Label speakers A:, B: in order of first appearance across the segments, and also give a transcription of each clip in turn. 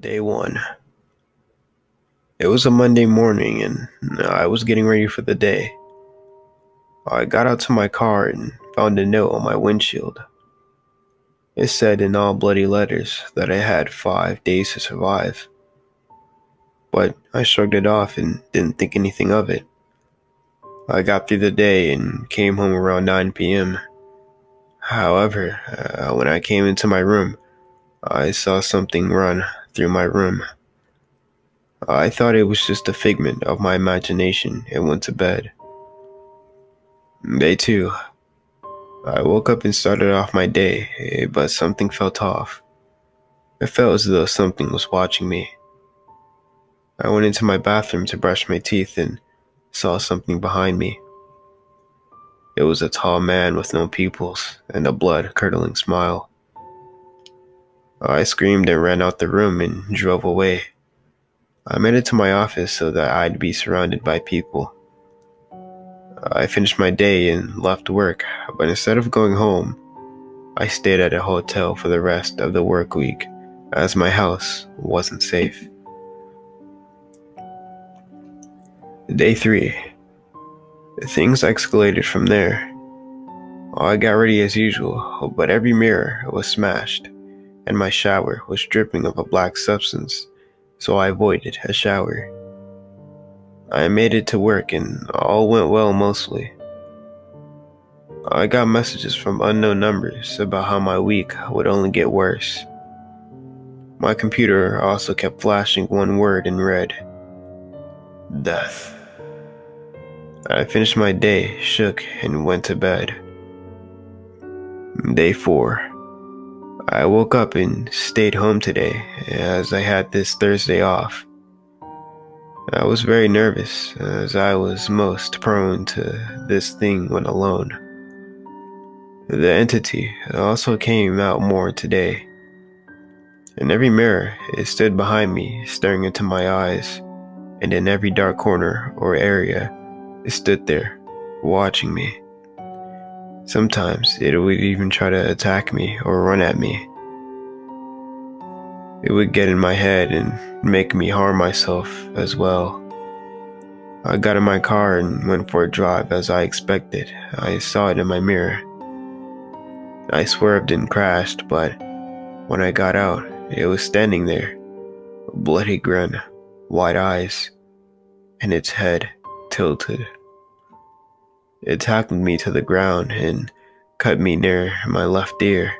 A: Day one. It was a Monday morning and I was getting ready for the day. I got out to my car and found a note on my windshield. It said in all bloody letters that I had five days to survive. But I shrugged it off and didn't think anything of it. I got through the day and came home around 9 p.m. However, uh, when I came into my room, I saw something run through my room. I thought it was just a figment of my imagination and went to bed. Day two. I woke up and started off my day, eh, but something felt off. It felt as though something was watching me. I went into my bathroom to brush my teeth and saw something behind me. It was a tall man with no pupils and a blood curdling smile. Oh, I screamed and ran out the room and drove away. I made it to my office so that I'd be surrounded by people. I finished my day and left work, but instead of going home, I stayed at a hotel for the rest of the work week as my house wasn't safe. Day 3. Things escalated from there. Oh, I got ready as usual, but every mirror was smashed and my shower was dripping of a black substance, so I avoided a shower. I made it to work and all went well mostly. I got messages from unknown numbers about how my week would only get worse. My computer also kept flashing one word in red death. I finished my day, shook, and went to bed. Day 4. I woke up and stayed home today as I had this Thursday off. I was very nervous as I was most prone to this thing when alone. The entity also came out more today. In every mirror, it stood behind me, staring into my eyes, and in every dark corner or area, it stood there, watching me. Sometimes it would even try to attack me or run at me. It would get in my head and make me harm myself as well. I got in my car and went for a drive as I expected. I saw it in my mirror. I swerved and crashed, but when I got out, it was standing there, a bloody grin, wide eyes, and its head tilted. It tackled me to the ground and cut me near my left ear.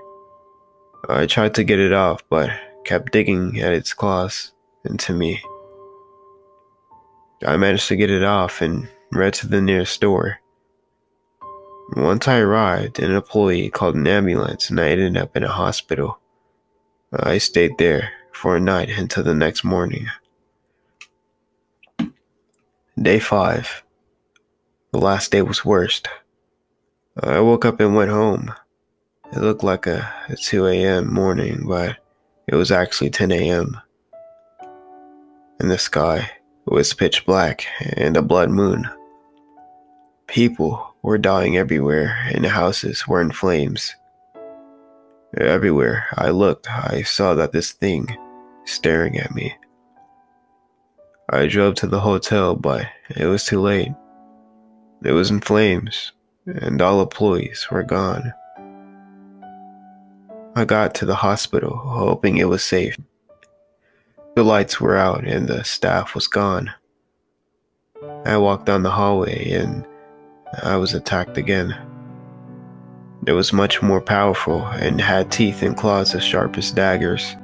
A: I tried to get it off, but kept digging at its claws into me. I managed to get it off and ran to the nearest store. Once I arrived, an employee called an ambulance and I ended up in a hospital. I stayed there for a night until the next morning. Day 5. The last day was worst. I woke up and went home. It looked like a, a 2 a.m. morning, but it was actually 10 a.m. In the sky, was pitch black and a blood moon. People were dying everywhere, and the houses were in flames. Everywhere I looked, I saw that this thing staring at me. I drove to the hotel, but it was too late. It was in flames, and all employees were gone. I got to the hospital hoping it was safe. The lights were out and the staff was gone. I walked down the hallway and I was attacked again. It was much more powerful and had teeth and claws as sharp as daggers.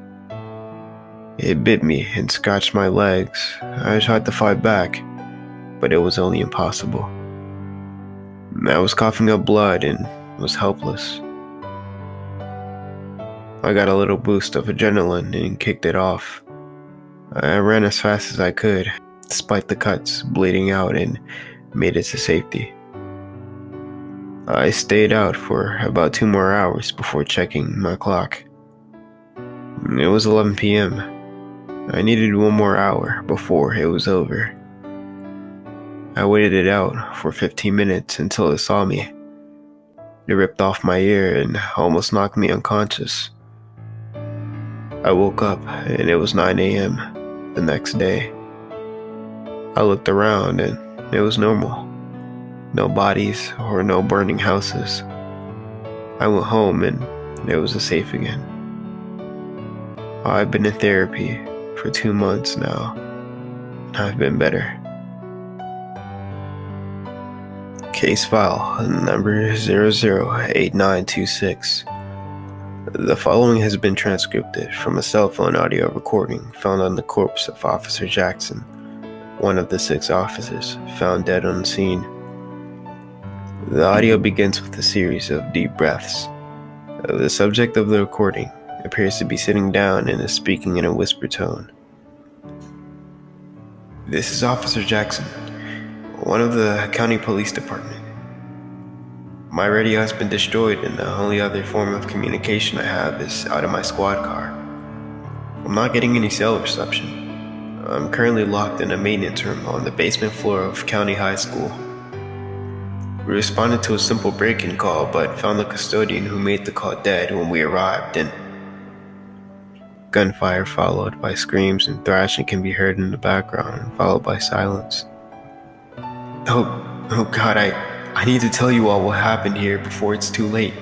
A: It bit me and scratched my legs. I tried to fight back, but it was only impossible. I was coughing up blood and was helpless. I got a little boost of adrenaline and kicked it off. I ran as fast as I could, despite the cuts bleeding out, and made it to safety. I stayed out for about two more hours before checking my clock. It was 11 p.m. I needed one more hour before it was over. I waited it out for 15 minutes until it saw me. It ripped off my ear and almost knocked me unconscious. I woke up and it was 9 a.m. the next day. I looked around and it was normal. No bodies or no burning houses. I went home and it was safe again. I've been in therapy for two months now, and I've been better. Case file number 008926. The following has been transcribed from a cell phone audio recording found on the corpse of Officer Jackson, one of the six officers found dead on scene. The audio begins with a series of deep breaths. The subject of the recording appears to be sitting down and is speaking in a whisper tone. This is Officer Jackson, one of the county police department. My radio has been destroyed, and the only other form of communication I have is out of my squad car. I'm not getting any cell reception. I'm currently locked in a maintenance room on the basement floor of County High School. We responded to a simple break in call, but found the custodian who made the call dead when we arrived, and gunfire followed by screams and thrashing can be heard in the background, followed by silence. Oh, oh God, I. I need to tell you all what happened here before it's too late.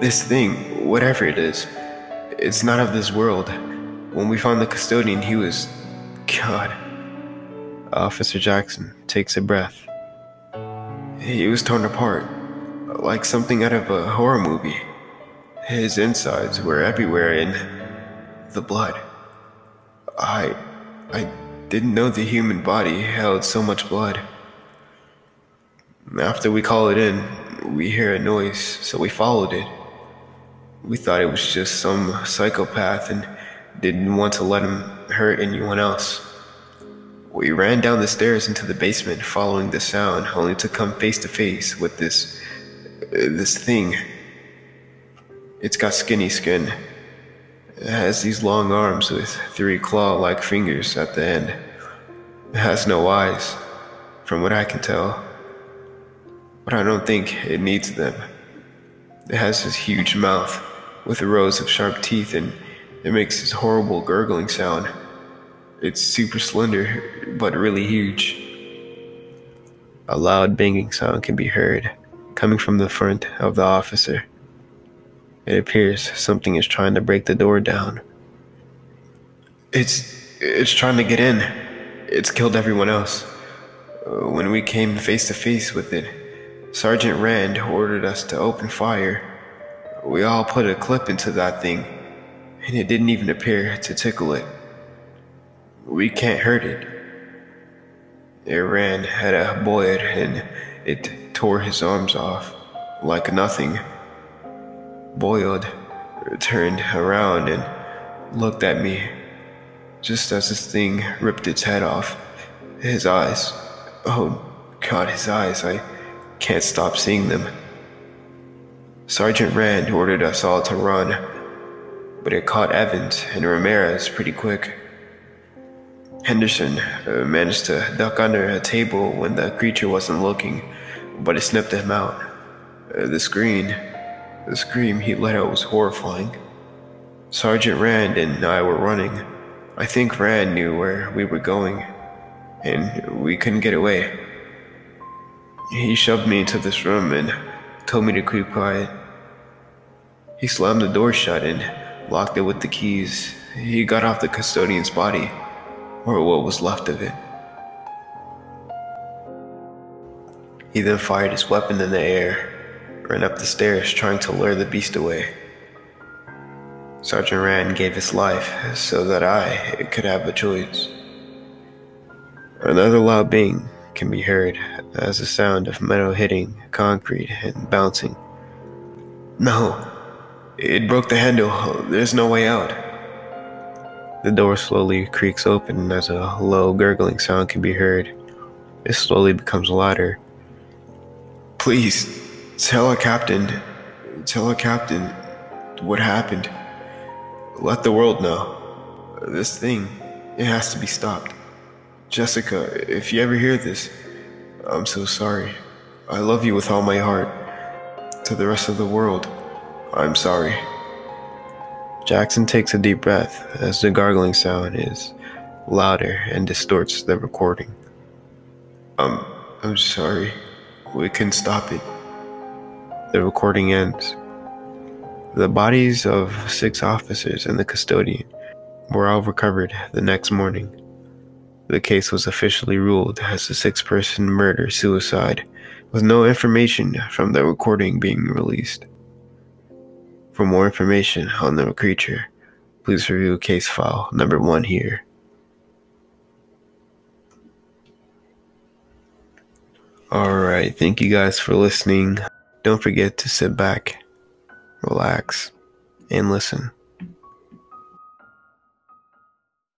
A: This thing, whatever it is, it's not of this world. When we found the custodian, he was. God. Officer Jackson takes a breath. He was torn apart, like something out of a horror movie. His insides were everywhere in the blood. I. I didn't know the human body held so much blood. After we call it in, we hear a noise, so we followed it. We thought it was just some psychopath and didn't want to let him hurt anyone else. We ran down the stairs into the basement following the sound, only to come face to face with this. Uh, this thing. It's got skinny skin. It has these long arms with three claw like fingers at the end. It has no eyes, from what I can tell but I don't think it needs them. It has this huge mouth with rows of sharp teeth and it makes this horrible gurgling sound. It's super slender, but really huge. A loud banging sound can be heard coming from the front of the officer. It appears something is trying to break the door down. It's it's trying to get in. It's killed everyone else. Uh, when we came face to face with it, Sergeant Rand ordered us to open fire. We all put a clip into that thing, and it didn't even appear to tickle it. We can't hurt it. It ran at a Boyd and it tore his arms off like nothing. Boyd turned around and looked at me just as this thing ripped its head off. His eyes, oh God, his eyes, I can't stop seeing them. Sergeant Rand ordered us all to run, but it caught Evans and Ramirez pretty quick. Henderson uh, managed to duck under a table when the creature wasn't looking, but it snipped him out. Uh, the scream, the scream he let out was horrifying. Sergeant Rand and I were running. I think Rand knew where we were going, and we couldn't get away. He shoved me into this room and told me to keep quiet. He slammed the door shut and locked it with the keys. He got off the custodian's body, or what was left of it. He then fired his weapon in the air, ran up the stairs trying to lure the beast away. Sergeant Rand gave his life so that I could have a choice. Another loud bang can be heard as the sound of metal hitting concrete and bouncing. No, it broke the handle. There's no way out. The door slowly creaks open as a low gurgling sound can be heard. It slowly becomes louder. Please, tell our captain, tell our captain what happened. Let the world know. This thing, it has to be stopped. Jessica, if you ever hear this, I'm so sorry. I love you with all my heart. To the rest of the world, I'm sorry. Jackson takes a deep breath as the gargling sound is louder and distorts the recording. Um, I'm sorry. We can stop it. The recording ends. The bodies of six officers and the custodian were all recovered the next morning. The case was officially ruled as a six person murder suicide, with no information from the recording being released. For more information on the creature, please review case file number one here. Alright, thank you guys for listening. Don't forget to sit back, relax, and listen.